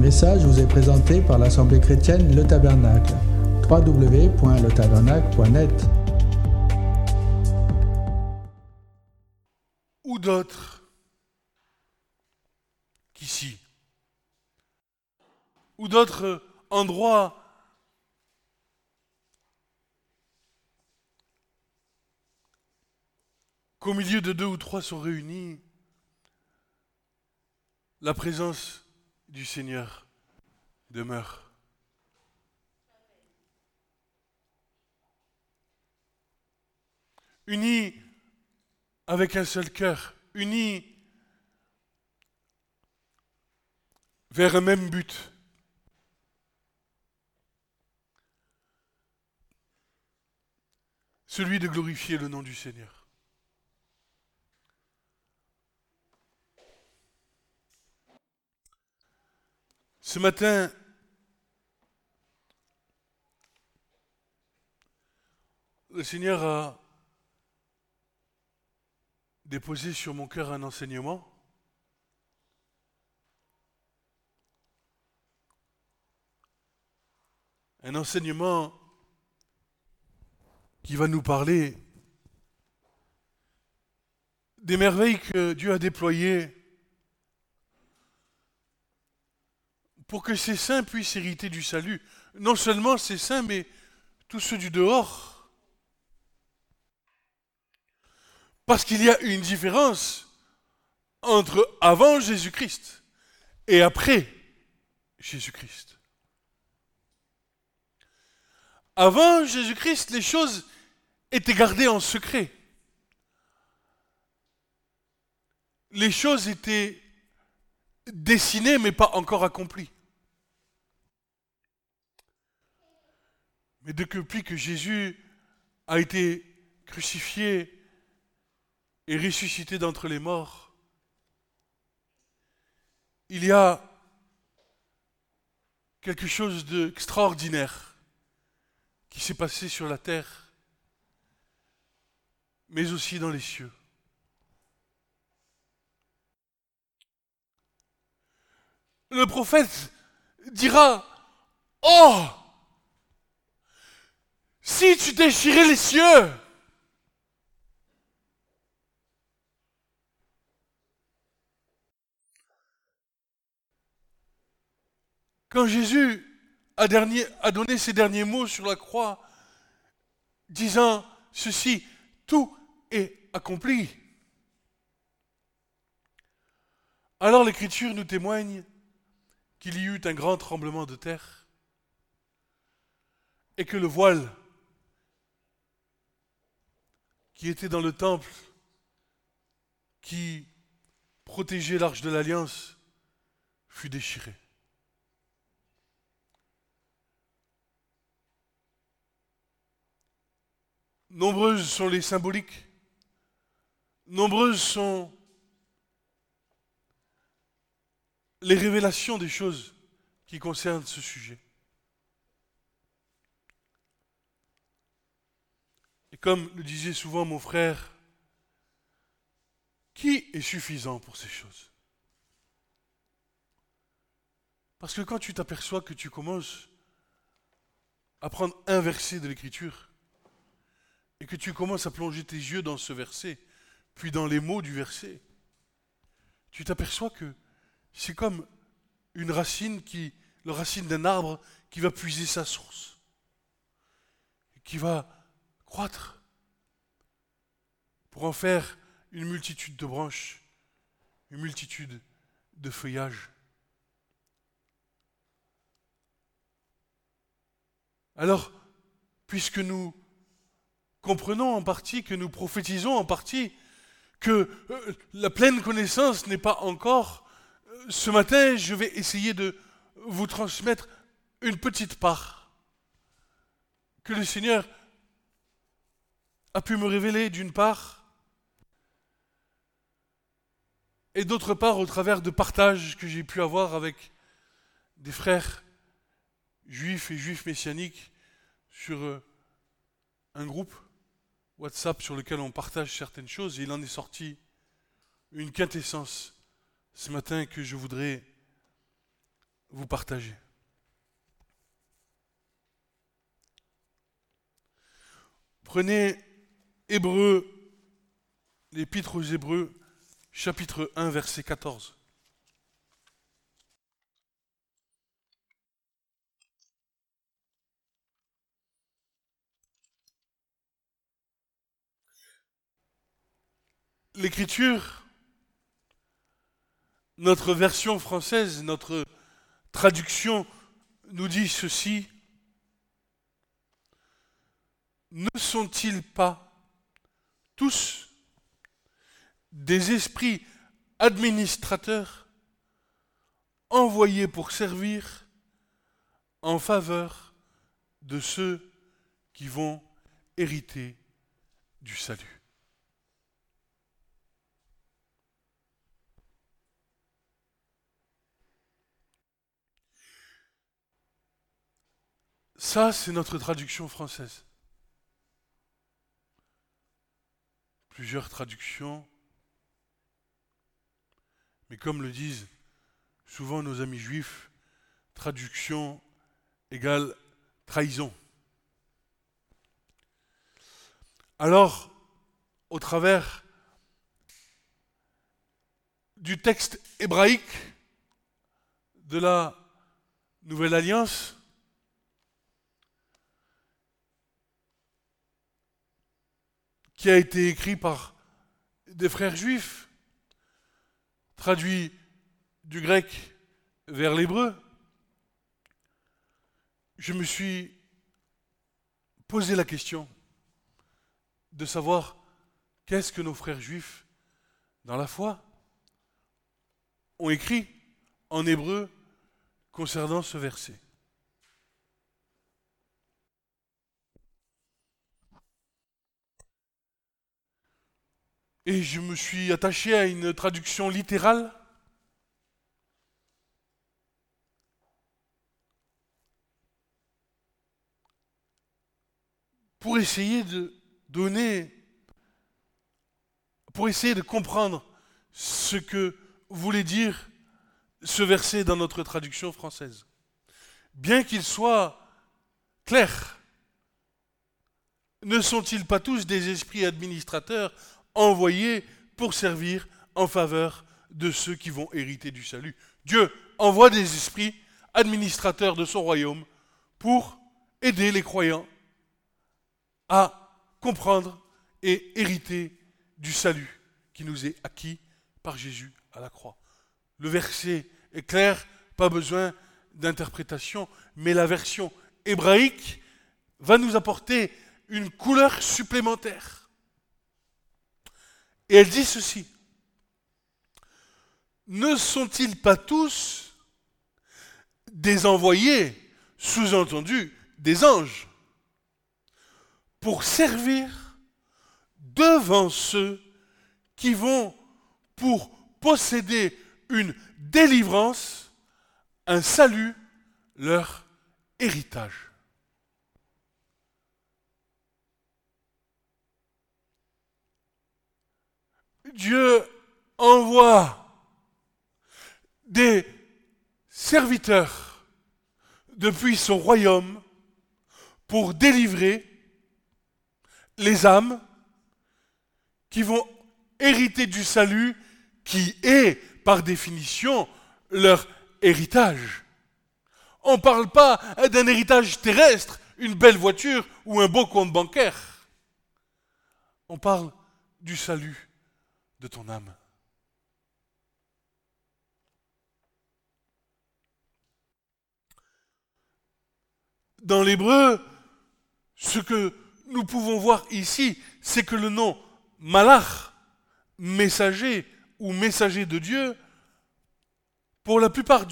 message vous est présenté par l'Assemblée chrétienne Le Tabernacle. www.letabernacle.net Ou d'autres qu'ici. Ou d'autres endroits qu'au milieu de deux ou trois sont réunis, la présence du Seigneur demeure. Unis avec un seul cœur, unis vers un même but. Celui de glorifier le nom du Seigneur. Ce matin, le Seigneur a déposé sur mon cœur un enseignement. Un enseignement qui va nous parler des merveilles que Dieu a déployées pour que ces saints puissent hériter du salut. Non seulement ces saints, mais tous ceux du dehors. Parce qu'il y a une différence entre avant Jésus-Christ et après Jésus-Christ. Avant Jésus-Christ, les choses étaient gardées en secret. Les choses étaient dessinées mais pas encore accomplies. Mais depuis que Jésus a été crucifié et ressuscité d'entre les morts, il y a quelque chose d'extraordinaire qui s'est passé sur la terre, mais aussi dans les cieux. Le prophète dira, Oh, si tu déchirais les cieux, quand Jésus a, donné ses derniers mots sur la croix, disant ceci, tout est accompli. Alors l'Écriture nous témoigne qu'il y eut un grand tremblement de terre et que le voile qui était dans le temple, qui protégeait l'arche de l'alliance, fut déchiré. Nombreuses sont les symboliques, nombreuses sont les révélations des choses qui concernent ce sujet. Comme le disait souvent mon frère, qui est suffisant pour ces choses? Parce que quand tu t'aperçois que tu commences à prendre un verset de l'Écriture, et que tu commences à plonger tes yeux dans ce verset, puis dans les mots du verset, tu t'aperçois que c'est comme une racine qui, le racine d'un arbre qui va puiser sa source, qui va croître pour en faire une multitude de branches, une multitude de feuillages. Alors, puisque nous comprenons en partie, que nous prophétisons en partie, que euh, la pleine connaissance n'est pas encore ce matin, je vais essayer de vous transmettre une petite part que le Seigneur a pu me révéler d'une part, et d'autre part au travers de partages que j'ai pu avoir avec des frères juifs et juifs messianiques sur euh, un groupe WhatsApp sur lequel on partage certaines choses, il en est sorti une quintessence ce matin que je voudrais vous partager. Prenez Hébreu, l'épître aux Hébreux, chapitre 1, verset 14. L'écriture, notre version française, notre traduction nous dit ceci. Ne sont-ils pas tous des esprits administrateurs envoyés pour servir en faveur de ceux qui vont hériter du salut Ça, c'est notre traduction française. Plusieurs traductions. Mais comme le disent souvent nos amis juifs, traduction égale trahison. Alors, au travers du texte hébraïque de la Nouvelle Alliance, qui a été écrit par des frères juifs, traduit du grec vers l'hébreu, je me suis posé la question de savoir qu'est-ce que nos frères juifs dans la foi ont écrit en hébreu concernant ce verset. Et je me suis attaché à une traduction littérale. Pour essayer de donner, pour essayer de comprendre ce que voulait dire ce verset dans notre traduction française. Bien qu'il soit clair, ne sont-ils pas tous des esprits administrateurs envoyés pour servir en faveur de ceux qui vont hériter du salut. Dieu envoie des esprits administrateurs de son royaume pour aider les croyants à comprendre et hériter du salut qui nous est acquis par Jésus à la croix. Le verset est clair, pas besoin d'interprétation, mais la version hébraïque va nous apporter une couleur supplémentaire. Et elle dit ceci. Ne sont-ils pas tous des envoyés, sous-entendu des anges, pour servir devant ceux qui vont pour posséder une délivrance, un salut, leur héritage? Dieu envoie des serviteurs depuis son royaume pour délivrer les âmes qui vont hériter du salut qui est, par définition, leur héritage. On ne parle pas d'un héritage terrestre, une belle voiture ou un beau compte bancaire. On parle du salut de ton âme. Dans l'hébreu, ce que nous pouvons voir ici, c'est que le nom malach, messager ou messager de Dieu, pour la plupart,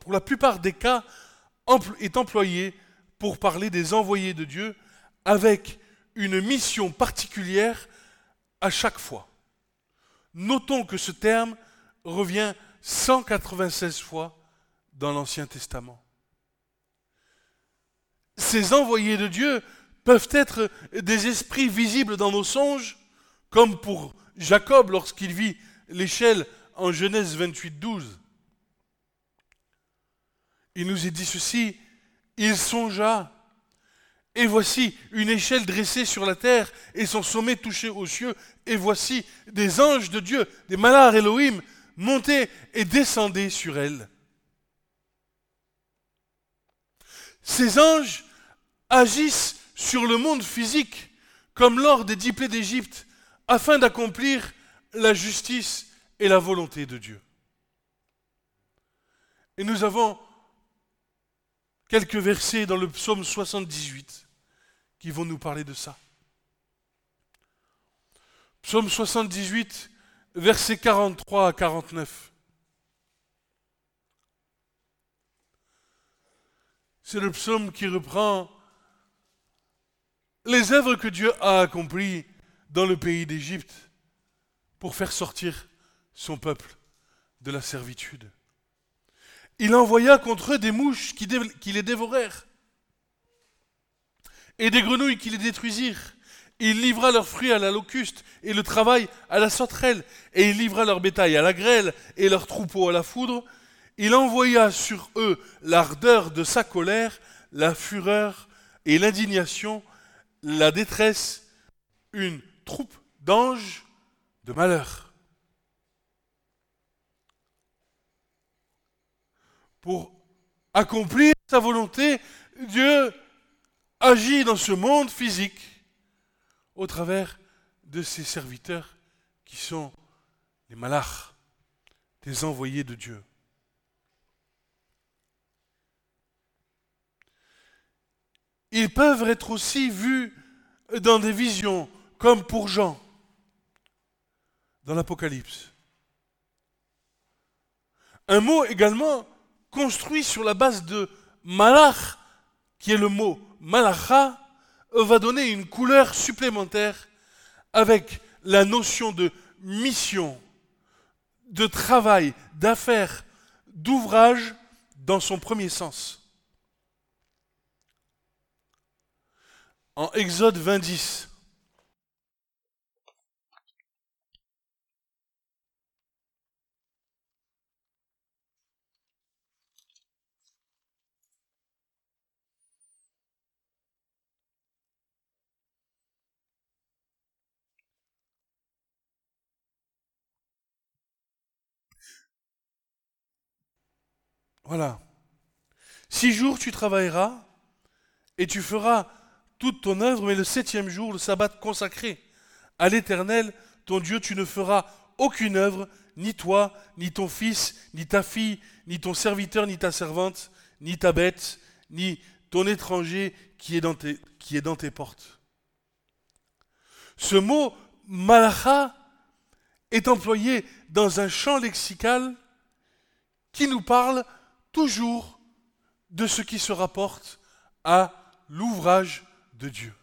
pour la plupart des cas, est employé pour parler des envoyés de Dieu avec une mission particulière à chaque fois. Notons que ce terme revient 196 fois dans l'Ancien Testament. Ces envoyés de Dieu peuvent être des esprits visibles dans nos songes, comme pour Jacob lorsqu'il vit l'échelle en Genèse 28, 12. il nous est dit ceci, il songea, et voici une échelle dressée sur la terre et son sommet touché aux cieux, et voici des anges de Dieu, des malars Elohim, montaient et descendaient sur elle. Ces anges agissent sur le monde physique comme lors des dix plaies d'Égypte, afin d'accomplir la justice et la volonté de Dieu. Et nous avons quelques versets dans le psaume 78 qui vont nous parler de ça. Psaume 78, versets 43 à 49. C'est le psaume qui reprend les œuvres que Dieu a accomplies dans le pays d'Égypte pour faire sortir son peuple de la servitude. Il envoya contre eux des mouches qui, les dévorèrent et des grenouilles qui les détruisirent. Il livra leurs fruits à la locuste et le travail à la sauterelle, et il livra leur bétail à la grêle et leurs troupeaux à la foudre. Il envoya sur eux l'ardeur de sa colère, la fureur et l'indignation, la détresse, une troupe d'anges de malheur. Pour accomplir sa volonté, Dieu agit dans ce monde physique au travers de ses serviteurs qui sont les malachs, des envoyés de Dieu. Ils peuvent être aussi vus dans des visions, comme pour Jean, dans l'Apocalypse. Un mot également construit sur la base de malach, qui est le mot malacha, va donner une couleur supplémentaire avec la notion de mission, de travail, d'affaires, d'ouvrage dans son premier sens. En Exode 20, Voilà. Six jours tu travailleras et tu feras toute ton œuvre, mais le septième jour, le sabbat consacré à l'Éternel, ton Dieu, tu ne feras aucune œuvre, ni toi, ni ton fils, ni ta fille, ni ton serviteur, ni ta servante, ni ta bête, ni ton étranger qui est dans tes, qui est dans tes portes. Ce mot malacha est employé dans un champ lexical qui nous parle toujours de ce qui se rapporte à l'ouvrage de Dieu.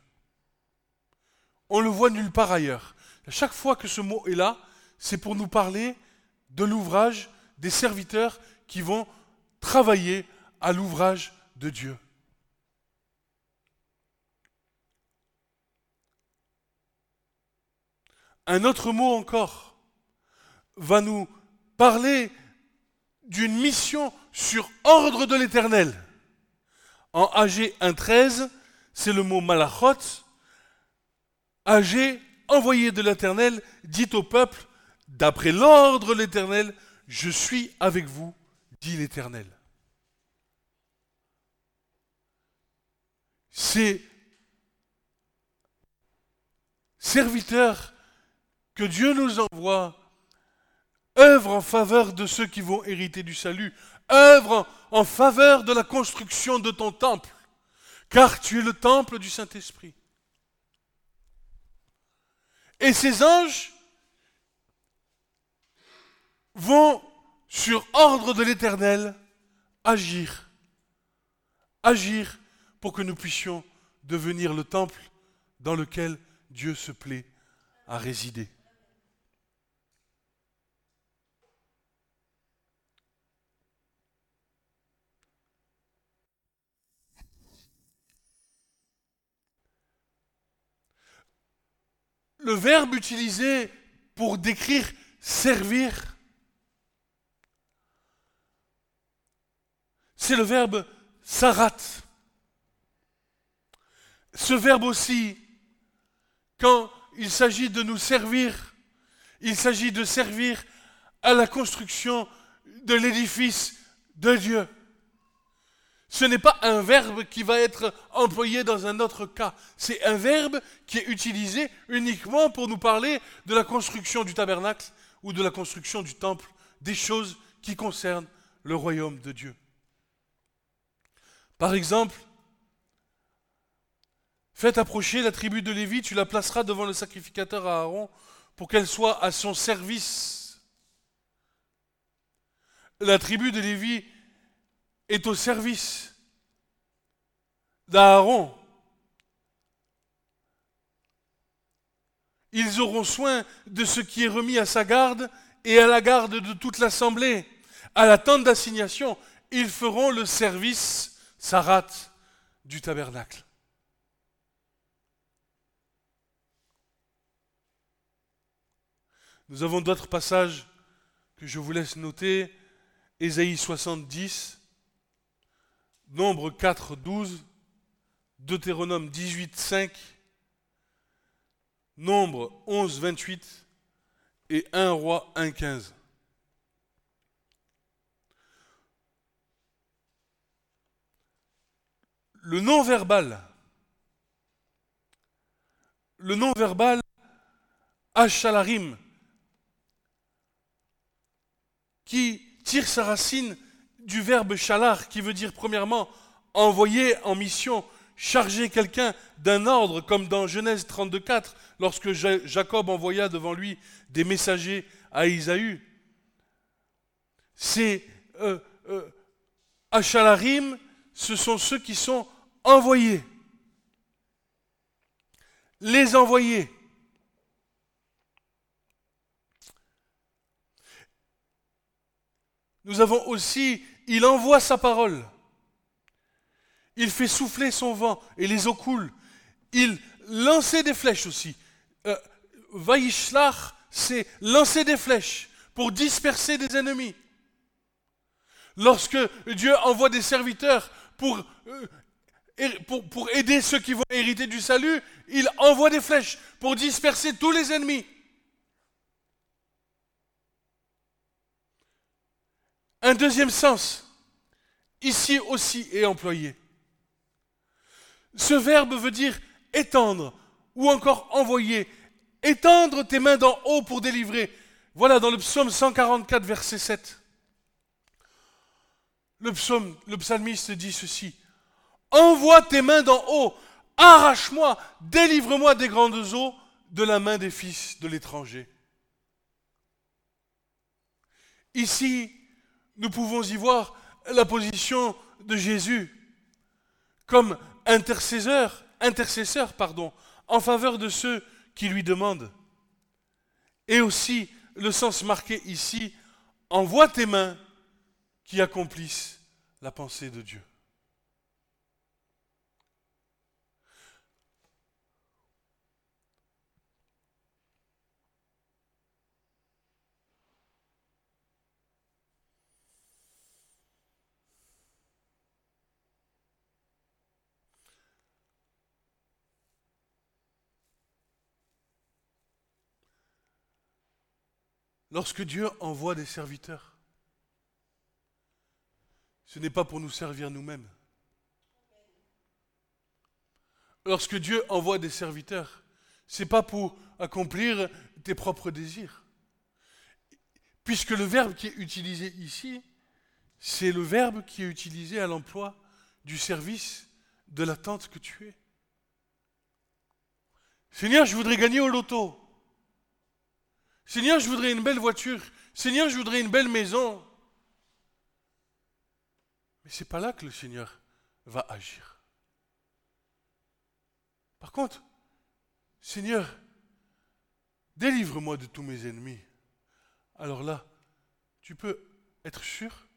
On le voit nulle part ailleurs. chaque fois que ce mot est là, c'est pour nous parler de l'ouvrage des serviteurs qui vont travailler à l'ouvrage de Dieu. Un autre mot encore va nous parler d'une mission sur ordre de l'Éternel. En AG 1.13, c'est le mot malachot. AG, envoyé de l'Éternel, dit au peuple, d'après l'ordre de l'Éternel, je suis avec vous, dit l'Éternel. Ces serviteurs que Dieu nous envoie œuvre en faveur de ceux qui vont hériter du salut, œuvre en faveur de la construction de ton temple, car tu es le temple du Saint-Esprit. Et ces anges vont, sur ordre de l'Éternel, agir, agir pour que nous puissions devenir le temple dans lequel Dieu se plaît à résider. Le verbe utilisé pour décrire servir, c'est le verbe sarat. Ce verbe aussi, quand il s'agit de nous servir, il s'agit de servir à la construction de l'édifice de Dieu. Ce n'est pas un verbe qui va être employé dans un autre cas. C'est un verbe qui est utilisé uniquement pour nous parler de la construction du tabernacle ou de la construction du temple, des choses qui concernent le royaume de Dieu. Par exemple, faites approcher la tribu de Lévi, tu la placeras devant le sacrificateur Aaron pour qu'elle soit à son service. La tribu de Lévi est au service d'Aaron. Ils auront soin de ce qui est remis à sa garde et à la garde de toute l'assemblée. À la tente d'assignation, ils feront le service sarat du tabernacle. Nous avons d'autres passages que je vous laisse noter. Ésaïe 70, Nombre 4, 12, Deutéronome 18, 5, Nombre 11, 28 et 1 roi 1, 15. Le non-verbal, le non-verbal, Hachalarim, qui tire sa racine du verbe chalar, qui veut dire premièrement envoyer en mission, charger quelqu'un d'un ordre, comme dans Genèse 32.4, lorsque Jacob envoya devant lui des messagers à Isaü. C'est euh, euh, ce sont ceux qui sont envoyés. Les envoyés. Nous avons aussi, il envoie sa parole. Il fait souffler son vent et les eaux coulent. Il lançait des flèches aussi. Euh, c'est lancer des flèches pour disperser des ennemis. Lorsque Dieu envoie des serviteurs pour, euh, pour, pour aider ceux qui vont hériter du salut, il envoie des flèches pour disperser tous les ennemis. Un deuxième sens, ici aussi est employé. Ce verbe veut dire étendre ou encore envoyer. Étendre tes mains d'en haut pour délivrer. Voilà dans le psaume 144, verset 7. Le, psaume, le psalmiste dit ceci. Envoie tes mains d'en haut, arrache-moi, délivre-moi des grandes eaux de la main des fils de l'étranger. Ici, nous pouvons y voir la position de Jésus comme intercesseur, intercesseur pardon, en faveur de ceux qui lui demandent. Et aussi le sens marqué ici, envoie tes mains qui accomplissent la pensée de Dieu. Lorsque Dieu envoie des serviteurs, ce n'est pas pour nous servir nous-mêmes. Lorsque Dieu envoie des serviteurs, ce n'est pas pour accomplir tes propres désirs. Puisque le verbe qui est utilisé ici, c'est le verbe qui est utilisé à l'emploi du service de l'attente que tu es. Seigneur, je voudrais gagner au loto. Seigneur, je voudrais une belle voiture. Seigneur, je voudrais une belle maison. Mais ce n'est pas là que le Seigneur va agir. Par contre, Seigneur, délivre-moi de tous mes ennemis. Alors là, tu peux être sûr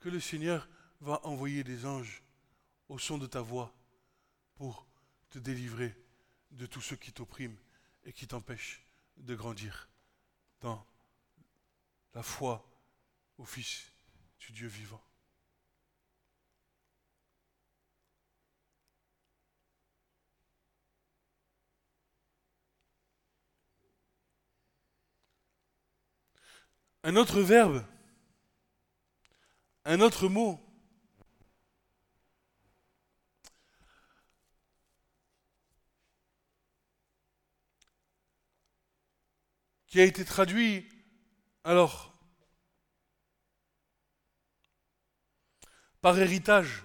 que le Seigneur va envoyer des anges au son de ta voix pour te délivrer de tous ceux qui t'oppriment et qui t'empêchent de grandir la foi au Fils du Dieu vivant. Un autre verbe, un autre mot qui a été traduit alors par héritage.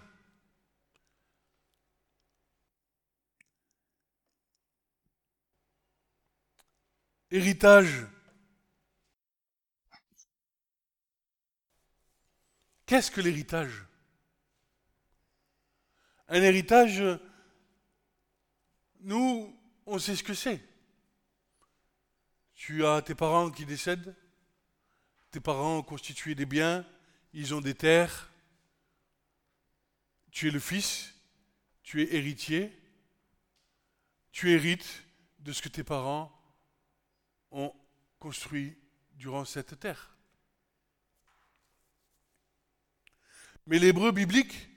Héritage. Qu'est-ce que l'héritage? Un héritage, nous, on sait ce que c'est. Tu as tes parents qui décèdent, tes parents ont constitué des biens, ils ont des terres, tu es le fils, tu es héritier, tu hérites de ce que tes parents ont construit durant cette terre. Mais l'hébreu biblique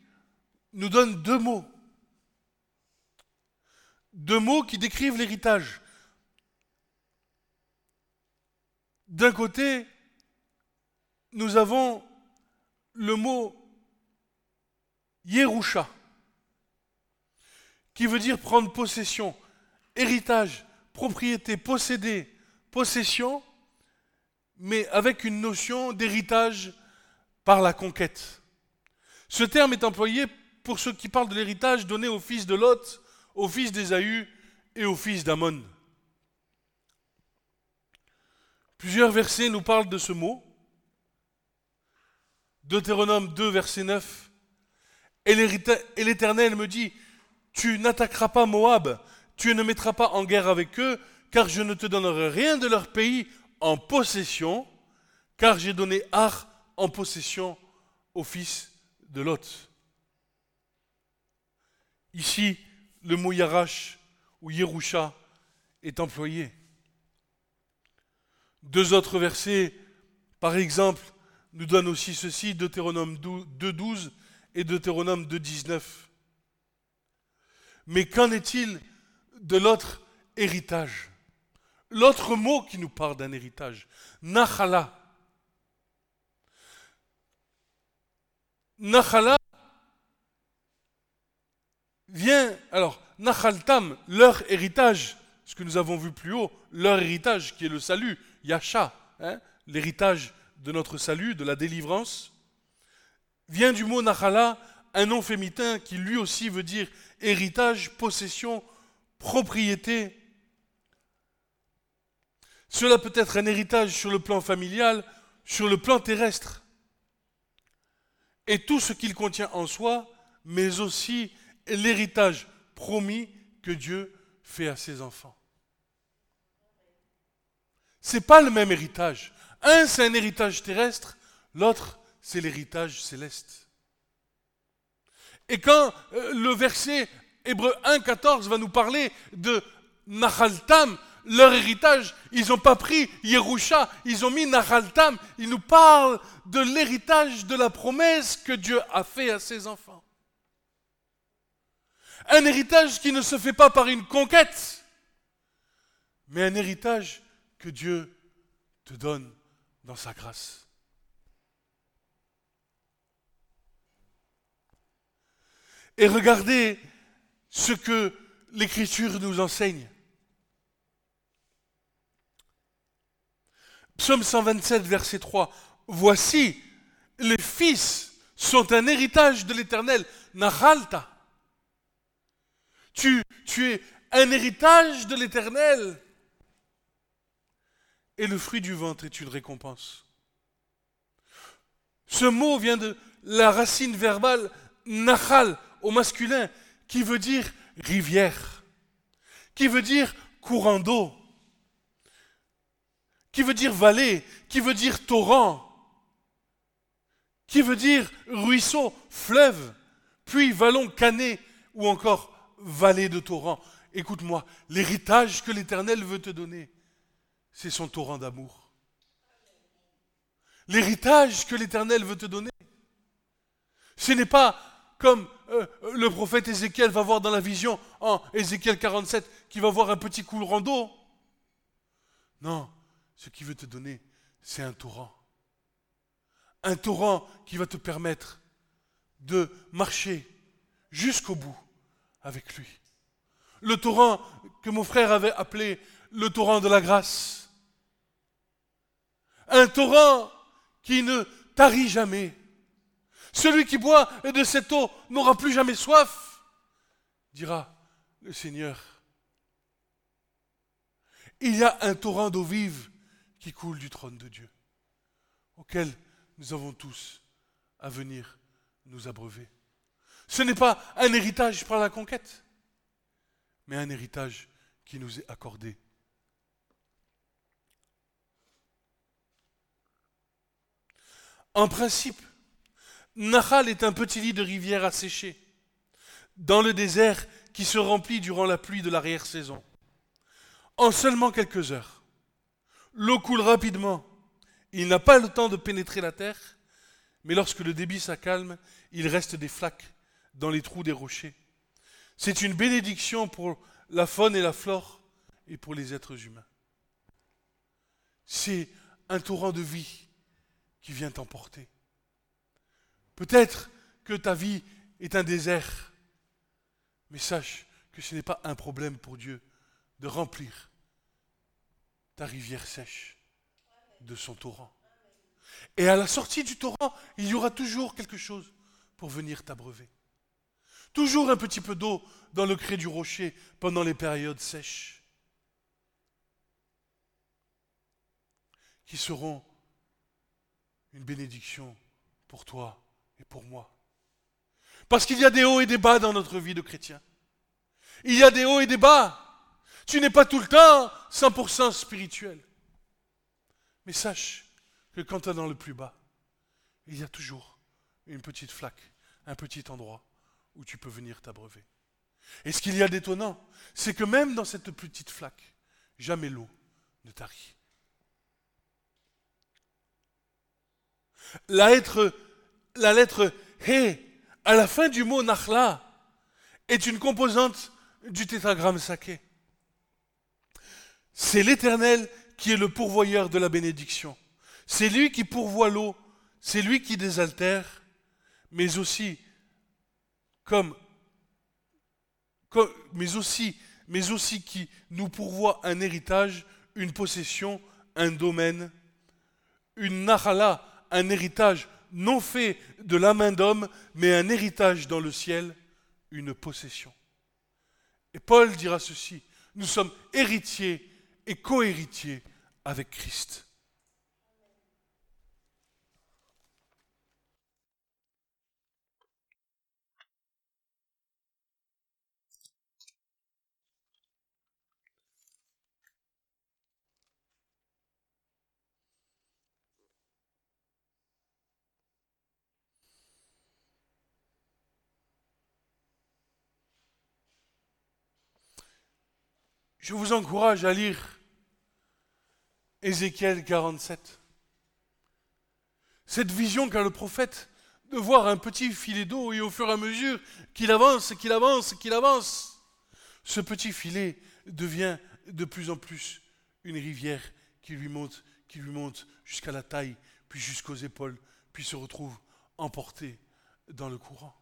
nous donne deux mots. Deux mots qui décrivent l'héritage. D'un côté, nous avons le mot Yerusha, qui veut dire prendre possession, héritage, propriété, posséder, possession, mais avec une notion d'héritage par la conquête. Ce terme est employé pour ceux qui parlent de l'héritage donné au fils de Lot, au fils d'Ésaü et au fils d'Amon. Plusieurs versets nous parlent de ce mot. Deutéronome 2, verset 9. Et l'Éternel me dit, tu n'attaqueras pas Moab, tu ne mettras pas en guerre avec eux, car je ne te donnerai rien de leur pays en possession, car j'ai donné Ar en possession au fils de Lot. Ici, le mot Yarash ou Yerusha est employé. Deux autres versets, par exemple, nous donnent aussi ceci, Deutéronome 2.12 et Deutéronome 2.19. Mais qu'en est-il de l'autre héritage? L'autre mot qui nous parle d'un héritage, Nachala. Nachala vient, alors, Nachaltam, leur héritage, ce que nous avons vu plus haut, leur héritage qui est le salut, Yasha, hein, l'héritage de notre salut, de la délivrance, vient du mot Nachala, un nom féminin qui lui aussi veut dire héritage, possession, propriété. Cela peut être un héritage sur le plan familial, sur le plan terrestre, et tout ce qu'il contient en soi, mais aussi l'héritage promis que Dieu fait à ses enfants. N'est pas le même héritage. Un, c'est un héritage terrestre, l'autre, c'est l'héritage céleste. Et quand euh, le verset Hébreu 1.14 va nous parler de Nahaltam, leur héritage, ils n'ont pas pris Yerusha, ils ont mis Nahaltam, ils nous parlent de l'héritage de la promesse que Dieu a fait à ses enfants. Un héritage qui ne se fait pas par une conquête, mais un héritage que Dieu te donne dans sa grâce. Et regardez ce que l'Écriture nous enseigne. Psaume 127, verset 3. Voici, les fils sont un héritage de l'Éternel. Nahalta. Tu, tu es un héritage de l'Éternel et le fruit du ventre est une récompense. Ce mot vient de la racine verbale nahal au masculin, qui veut dire rivière, qui veut dire courant d'eau, qui veut dire vallée, qui veut dire torrent, qui veut dire ruisseau, fleuve, puis vallon cané ou encore vallée de torrent. Écoute-moi, l'héritage que l'Éternel veut te donner, c'est son torrent d'amour. L'héritage que l'Éternel veut te donner, ce n'est pas comme euh, le prophète Ézéchiel va voir dans la vision en Ézéchiel 47, qui va voir un petit courant d'eau. Non, ce qu'il veut te donner, c'est un torrent. un torrent qui va te permettre de marcher jusqu'au bout avec lui. Le torrent que mon frère avait appelé le torrent de la grâce. Un torrent qui ne tarit jamais. Celui qui boit de cette eau n'aura plus jamais soif, dira le Seigneur. Il y a un torrent d'eau vive qui coule du trône de Dieu, auquel nous avons tous à venir nous abreuver. Ce n'est pas un héritage par la conquête, mais un héritage qui nous est accordé. En principe, Nahal est un petit lit de rivière asséché, dans le désert qui se remplit durant la pluie de l'arrière-saison. En seulement quelques heures, l'eau coule rapidement. Il n'a pas le temps de pénétrer la terre, mais lorsque le débit s'accalme, il reste des flaques dans les trous des rochers. C'est une bénédiction pour la faune et la flore et pour les êtres humains. C'est un torrent de vie qui vient t'emporter. Peut-être que ta vie est un désert, mais sache que ce n'est pas un problème pour Dieu de remplir ta rivière sèche de son torrent. Et à la sortie du torrent, il y aura toujours quelque chose pour venir t'abreuver. Toujours un petit peu d'eau dans le cré du rocher pendant les périodes sèches, qui seront une bénédiction pour toi et pour moi. Parce qu'il y a des hauts et des bas dans notre vie de chrétien. Il y a des hauts et des bas. Tu n'es pas tout le temps 100% spirituel. Mais sache que quand tu es dans le plus bas, il y a toujours une petite flaque, un petit endroit où tu peux venir t'abreuver. Et ce qu'il y a d'étonnant, c'est que même dans cette petite flaque, jamais l'eau ne tarit. La lettre, la à la fin du mot Nachla, est une composante du tétragramme saké. C'est l'Éternel qui est le pourvoyeur de la bénédiction. C'est lui qui pourvoit l'eau, c'est lui qui désaltère, mais aussi comme, mais aussi mais aussi qui nous pourvoit un héritage, une possession, un domaine, une nachala, un héritage non fait de la main d'homme, mais un héritage dans le ciel, une possession. Et Paul dira ceci, nous sommes héritiers et co-héritiers avec Christ. Je vous encourage à lire Ézéchiel 47. Cette vision qu'a le prophète de voir un petit filet d'eau et au fur et à mesure qu'il avance, qu'il avance, qu'il avance, ce petit filet devient de plus en plus une rivière qui lui monte, qui lui monte jusqu'à la taille, puis jusqu'aux épaules, puis se retrouve emporté dans le courant.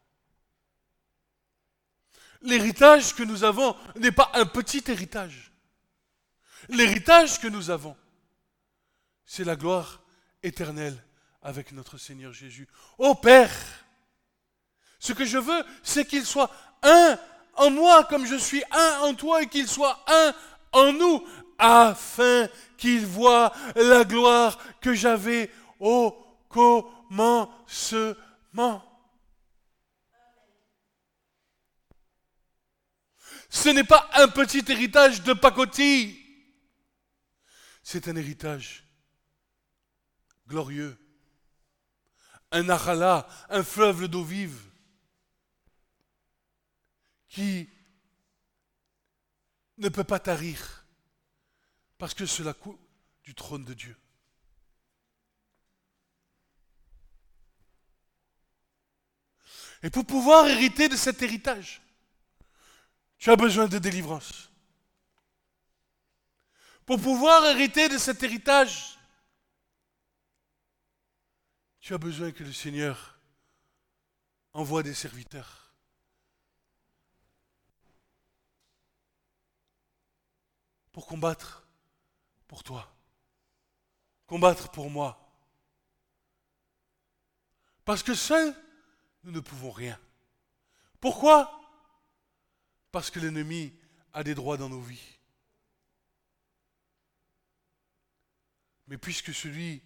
L'héritage que nous avons n'est pas un petit héritage. L'héritage que nous avons, c'est la gloire éternelle avec notre Seigneur Jésus. Ô Père, ce que je veux, c'est qu'il soit un en moi comme je suis un en toi et qu'il soit un en nous, afin qu'il voit la gloire que j'avais au commencement. Ce n'est pas un petit héritage de pacotille. C'est un héritage glorieux. Un Achala, un fleuve d'eau vive qui ne peut pas tarir parce que cela coule du trône de Dieu. Et pour pouvoir hériter de cet héritage, tu as besoin de délivrance. Pour pouvoir hériter de cet héritage, tu as besoin que le Seigneur envoie des serviteurs. Pour combattre pour toi. Combattre pour moi. Parce que seuls, nous ne pouvons rien. Pourquoi? Parce que l'ennemi a des droits dans nos vies. Mais puisque celui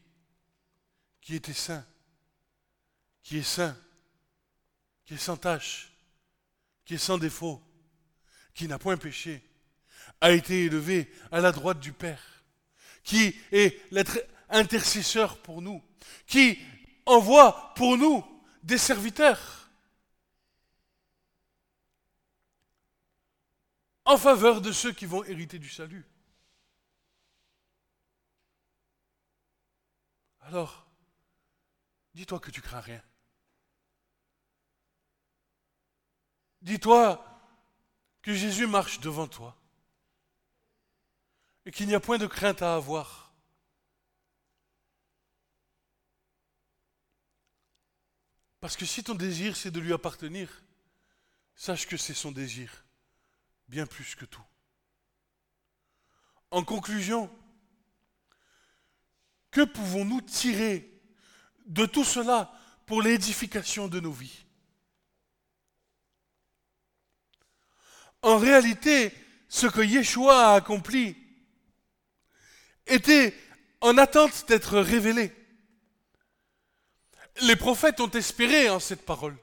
qui était saint, qui est saint, qui est sans tache, qui est sans défaut, qui n'a point péché, a été élevé à la droite du Père, qui est l'être intercesseur pour nous, qui envoie pour nous des serviteurs en faveur de ceux qui vont hériter du salut. Alors, dis-toi que tu crains rien. Dis-toi que Jésus marche devant toi et qu'il n'y a point de crainte à avoir. Parce que si ton désir c'est de lui appartenir, sache que c'est son désir, bien plus que tout. En conclusion, que pouvons-nous tirer de tout cela pour l'édification de nos vies? En réalité, ce que Yeshua a accompli était en attente d'être révélé. Les prophètes ont espéré en cette parole.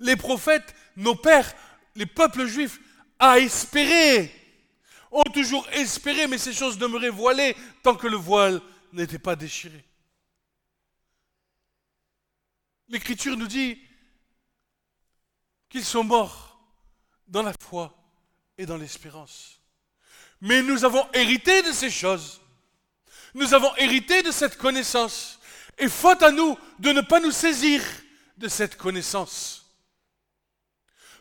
Les prophètes, nos pères, les peuples juifs, a espéré, ont toujours espéré, mais ces choses demeuraient voilées tant que le voile n'était pas déchiré. L'Écriture nous dit qu'ils sont morts dans la foi et dans l'espérance. Mais nous avons hérité de ces choses. Nous avons hérité de cette connaissance. Et faute à nous de ne pas nous saisir de cette connaissance.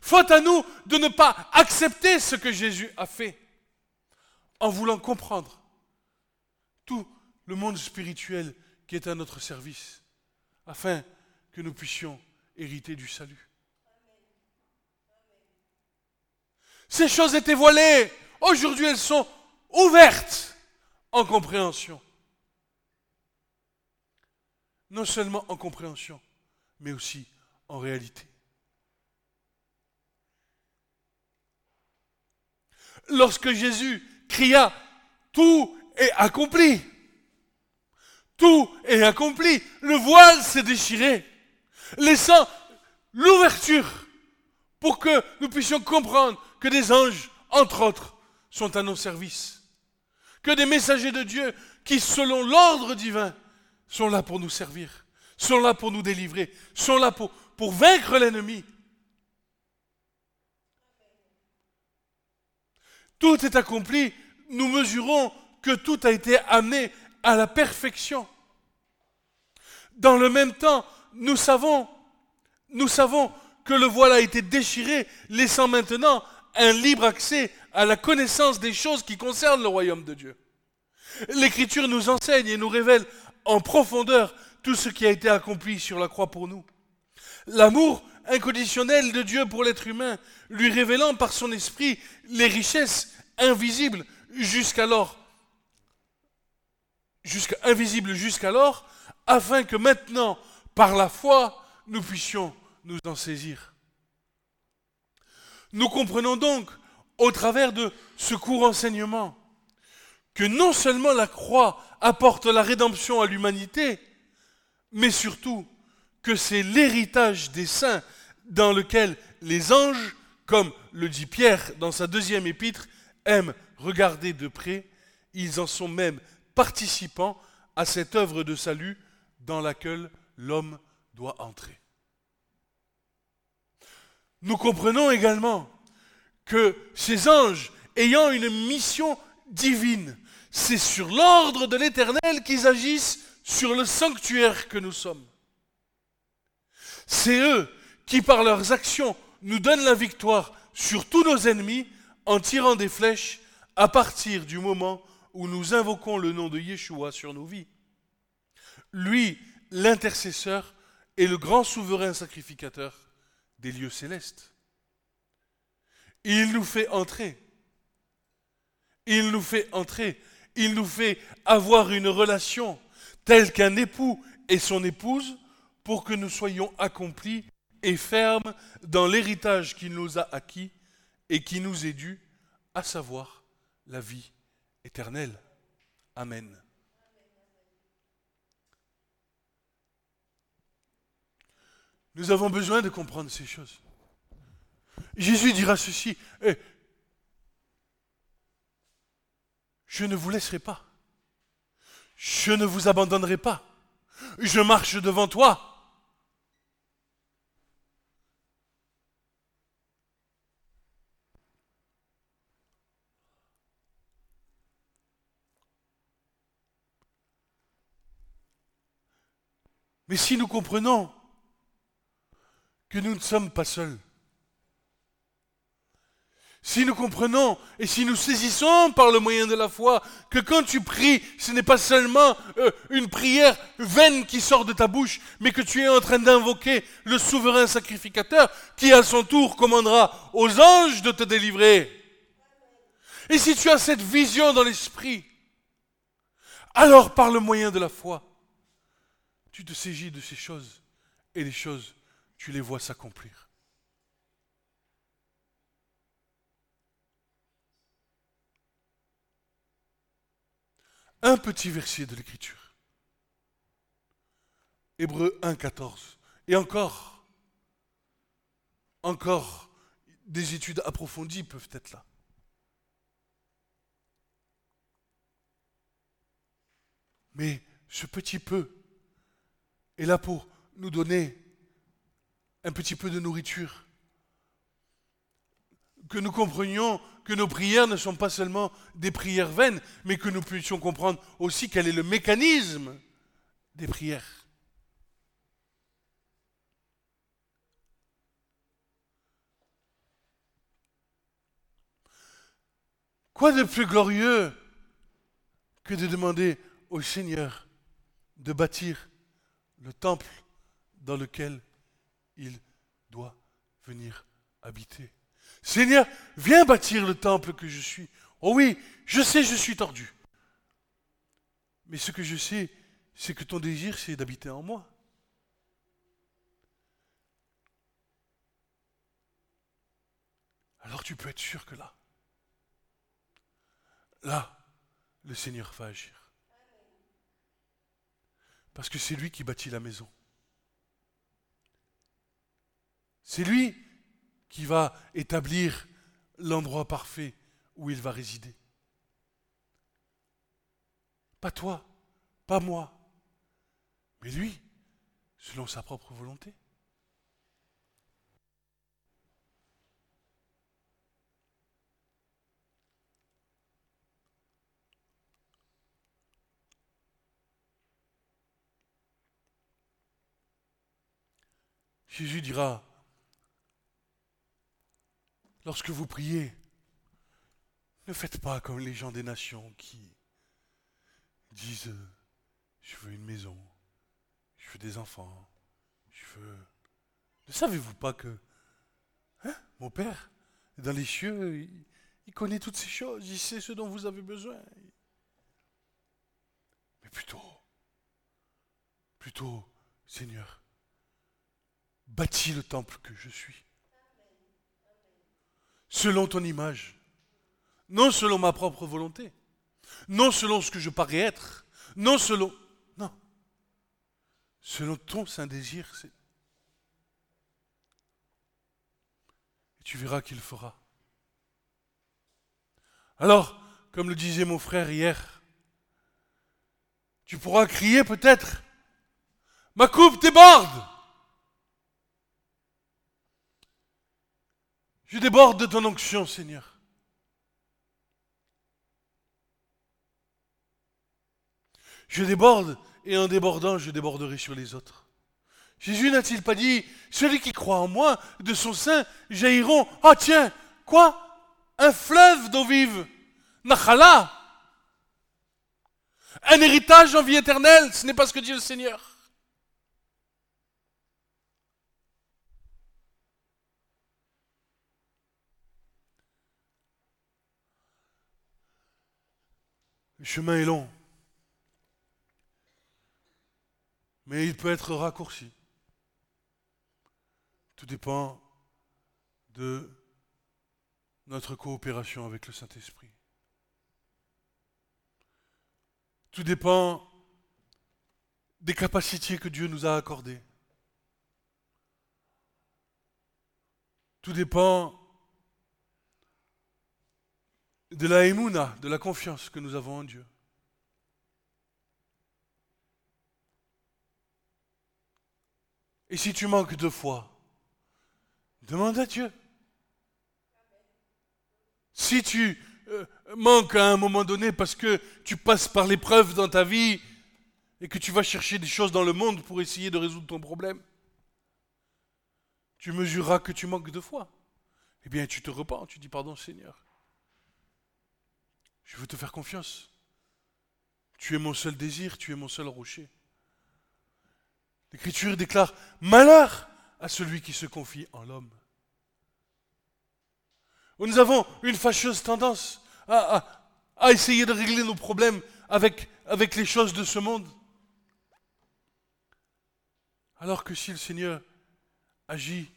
Faute à nous de ne pas accepter ce que Jésus a fait en voulant comprendre tout le monde spirituel qui est à notre service, afin que nous puissions hériter du salut. Ces choses étaient voilées, aujourd'hui elles sont ouvertes en compréhension. Non seulement en compréhension, mais aussi en réalité. Lorsque Jésus cria, tout est accompli, tout est accompli. Le voile s'est déchiré, laissant l'ouverture pour que nous puissions comprendre que des anges, entre autres, sont à nos services. Que des messagers de Dieu qui, selon l'ordre divin, sont là pour nous servir, sont là pour nous délivrer, sont là pour, vaincre l'ennemi. Tout est accompli. Nous mesurons que tout a été amené à la perfection. Dans le même temps, nous savons, nous savons que le voile a été déchiré, laissant maintenant un libre accès à la connaissance des choses qui concernent le royaume de Dieu. L'Écriture nous enseigne et nous révèle en profondeur tout ce qui a été accompli sur la croix pour nous. L'amour inconditionnel de Dieu pour l'être humain, lui révélant par son esprit les richesses invisibles jusqu'alors jusqu'à invisible jusqu'alors, afin que maintenant, par la foi, nous puissions nous en saisir. Nous comprenons donc, au travers de ce court enseignement, que non seulement la croix apporte la rédemption à l'humanité, mais surtout que c'est l'héritage des saints dans lequel les anges, comme le dit Pierre dans sa deuxième épître, aiment regarder de près, ils en sont même participant à cette œuvre de salut dans laquelle l'homme doit entrer. Nous comprenons également que ces anges, ayant une mission divine, c'est sur l'ordre de l'Éternel qu'ils agissent sur le sanctuaire que nous sommes. C'est eux qui, par leurs actions, nous donnent la victoire sur tous nos ennemis en tirant des flèches à partir du moment où nous invoquons le nom de Yeshua sur nos vies. Lui l'intercesseur et le grand souverain sacrificateur des lieux célestes. Il nous fait entrer. Il nous fait entrer. Il nous fait avoir une relation telle qu'un époux et son épouse pour que nous soyons accomplis et fermes dans l'héritage qu'il nous a acquis et qui nous est dû, à savoir la vie éternelle. Amen. Nous avons besoin de comprendre ces choses. Jésus dira ceci, eh, je ne vous laisserai pas, je ne vous abandonnerai pas, je marche devant toi. Mais si nous comprenons que nous ne sommes pas seuls. Si nous comprenons et si nous saisissons par le moyen de la foi que quand tu pries, ce n'est pas seulement euh, une prière vaine qui sort de ta bouche, mais que tu es en train d'invoquer le souverain sacrificateur qui à son tour commandera aux anges de te délivrer. Et si tu as cette vision dans l'esprit, alors par le moyen de la foi, tu te saisis de ces choses et les choses tu les vois s'accomplir. Un petit verset de l'Écriture. Hébreu 1, 14. Et encore, encore, des études approfondies peuvent être là. Mais ce petit peu est là pour nous donner un petit peu de nourriture. Que nous comprenions que nos prières ne sont pas seulement des prières vaines, mais que nous puissions comprendre aussi quel est le mécanisme des prières. Quoi de plus glorieux que de demander au Seigneur de bâtir le temple dans lequel il doit venir habiter. Seigneur, viens bâtir le temple que je suis. Oh oui, je sais, je suis tordu. Mais ce que je sais, c'est que ton désir, c'est d'habiter en moi. Alors tu peux être sûr que là, là, le Seigneur va agir. Parce que c'est lui qui bâtit la maison. C'est lui qui va établir l'endroit parfait où il va résider. Pas toi, pas moi, mais lui, selon sa propre volonté. Jésus dira, Lorsque vous priez, ne faites pas comme les gens des nations qui disent Je veux une maison, je veux des enfants, je veux. Ne savez-vous pas que hein, mon Père dans les cieux, il, connaît toutes ces choses, il sait ce dont vous avez besoin. Mais plutôt, plutôt, Seigneur, bâtis le temple que je suis selon ton image, non selon ma propre volonté, non selon ce que je parais être, non selon... Non. Selon ton saint désir. Et tu verras qu'il fera. Alors, comme le disait mon frère hier, tu pourras crier peut-être, ma coupe déborde Je déborde de ton onction, Seigneur. Je déborde et en débordant, je déborderai sur les autres. Jésus n'a-t-il pas dit, celui qui croit en moi, de son sein, jailliront, ah tiens, quoi? Un fleuve d'eau vive, Nachala Un héritage en vie éternelle, ce n'est pas ce que dit le Seigneur. Le chemin est long. Mais il peut être raccourci. Tout dépend de notre coopération avec le Saint-Esprit. Tout dépend des capacités que Dieu nous a accordées. Tout dépend de la émouna, de la confiance que nous avons en Dieu. Et si tu manques de foi, demande à Dieu. Si tu euh, manques à un moment donné parce que tu passes par l'épreuve dans ta vie et que tu vas chercher des choses dans le monde pour essayer de résoudre ton problème, tu mesureras que tu manques de foi. Eh bien, tu te repens, tu dis pardon Seigneur. Je veux te faire confiance. Tu es mon seul désir, tu es mon seul rocher. L'Écriture déclare malheur à celui qui se confie en l'homme. Nous avons une fâcheuse tendance à, essayer de régler nos problèmes avec, les choses de ce monde. Alors que si le Seigneur agit,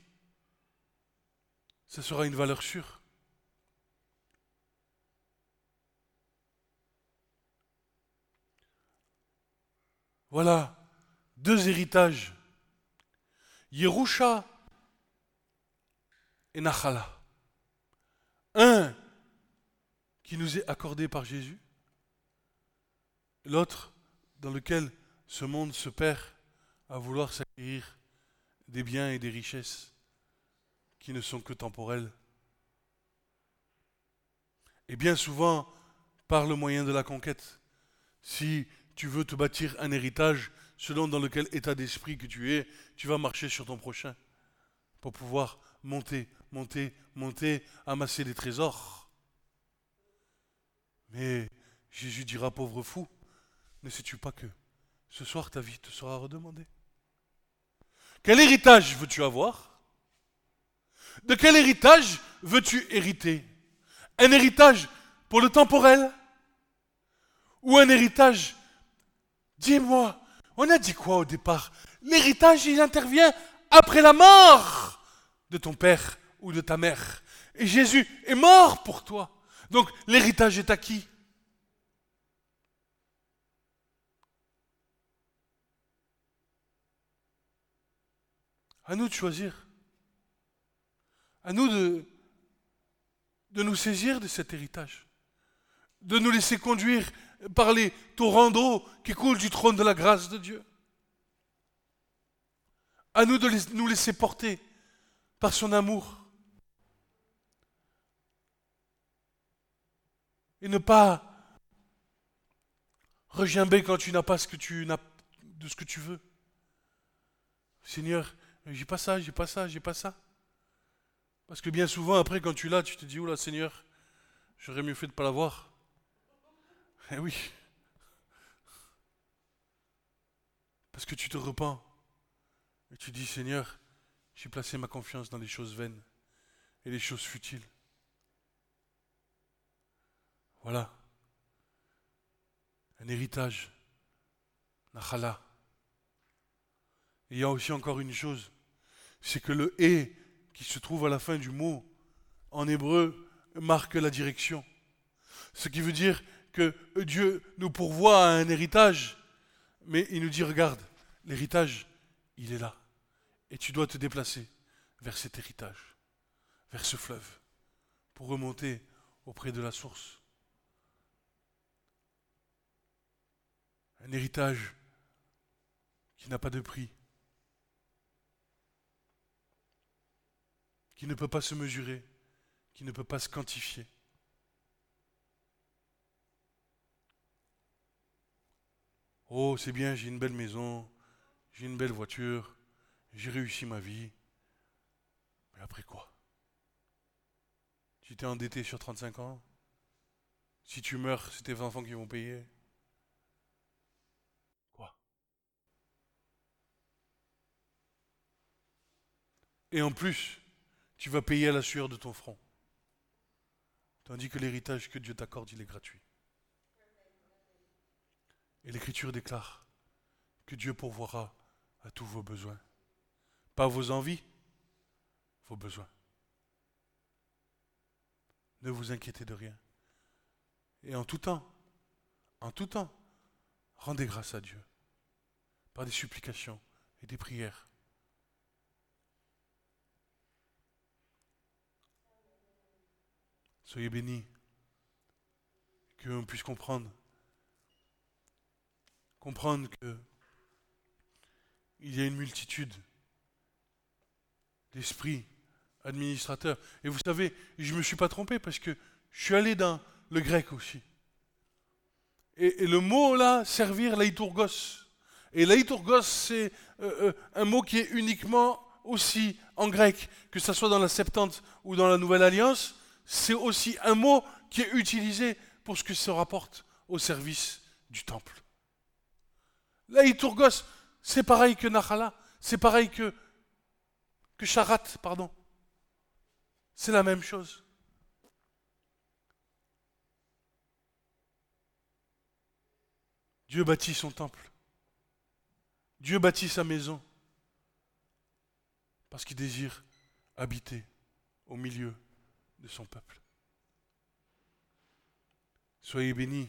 ce sera une valeur sûre. Voilà deux héritages. Yerusha et Nachala. Un qui nous est accordé par Jésus, l'autre dans lequel ce monde se perd à vouloir s'acquérir des biens et des richesses qui ne sont que temporelles. Et bien souvent, par le moyen de la conquête, si tu veux te bâtir un héritage selon dans lequel état d'esprit que tu es, tu vas marcher sur ton prochain pour pouvoir monter, monter, monter, amasser des trésors. Mais Jésus dira, pauvre fou, ne sais-tu pas que ce soir ta vie te sera redemandée? Quel héritage veux-tu avoir? De quel héritage veux-tu hériter? Un héritage pour le temporel Ou un héritage Dis-moi, on a dit quoi au départ? L'héritage, il intervient après la mort de ton père ou de ta mère. Et Jésus est mort pour toi. Donc l'héritage est acquis. À nous de choisir. À nous de, de nous saisir de cet héritage. De nous laisser conduire par les torrents d'eau qui coulent du trône de la grâce de Dieu. À nous de nous laisser porter par son amour. Et ne pas regimber quand tu n'as pas ce que tu de ce que tu veux. Seigneur, j'ai pas ça, j'ai pas ça, j'ai pas ça. Parce que bien souvent, après, quand tu l'as, tu te dis, là, Seigneur, j'aurais mieux fait de ne pas l'avoir. Eh oui. Parce que tu te repens et tu dis Seigneur, j'ai placé ma confiance dans les choses vaines et les choses futiles. Voilà. Un héritage. Nachala. il y a aussi encore une chose, c'est que le et qui se trouve à la fin du mot en hébreu marque la direction. Ce qui veut dire que Dieu nous pourvoit à un héritage, mais il nous dit, regarde, l'héritage, il est là. Et tu dois te déplacer vers cet héritage, vers ce fleuve, pour remonter auprès de la source. Un héritage qui n'a pas de prix, qui ne peut pas se mesurer, qui ne peut pas se quantifier. Oh, c'est bien, j'ai une belle maison, j'ai une belle voiture, j'ai réussi ma vie. Mais après quoi? Tu t'es endetté sur 35 ans? Si tu meurs, c'est tes enfants qui vont payer Quoi? Et en plus, tu vas payer à la sueur de ton front. Tandis que l'héritage que Dieu t'accorde, il est gratuit. Et l'Écriture déclare que Dieu pourvoira à tous vos besoins. Pas vos envies, vos besoins. Ne vous inquiétez de rien. Et en tout temps, en tout temps, rendez grâce à Dieu par des supplications et des prières. Soyez bénis, que l'on puisse comprendre, comprendre que il y a une multitude d'esprits administrateurs. Et vous savez, je ne me suis pas trompé parce que je suis allé dans le grec aussi. Et, le mot là, servir, laïtourgos. Et laïtourgos, c'est euh, euh, un mot qui est uniquement aussi en grec, que ce soit dans la Septante ou dans la Nouvelle Alliance, c'est aussi un mot qui est utilisé pour ce que se rapporte au service du temple. Laïtourgos, c'est pareil que Nachala, c'est pareil que, que Charat, pardon. C'est la même chose. Dieu bâtit son temple. Dieu bâtit sa maison. Parce qu'il désire habiter au milieu de son peuple. Soyez bénis.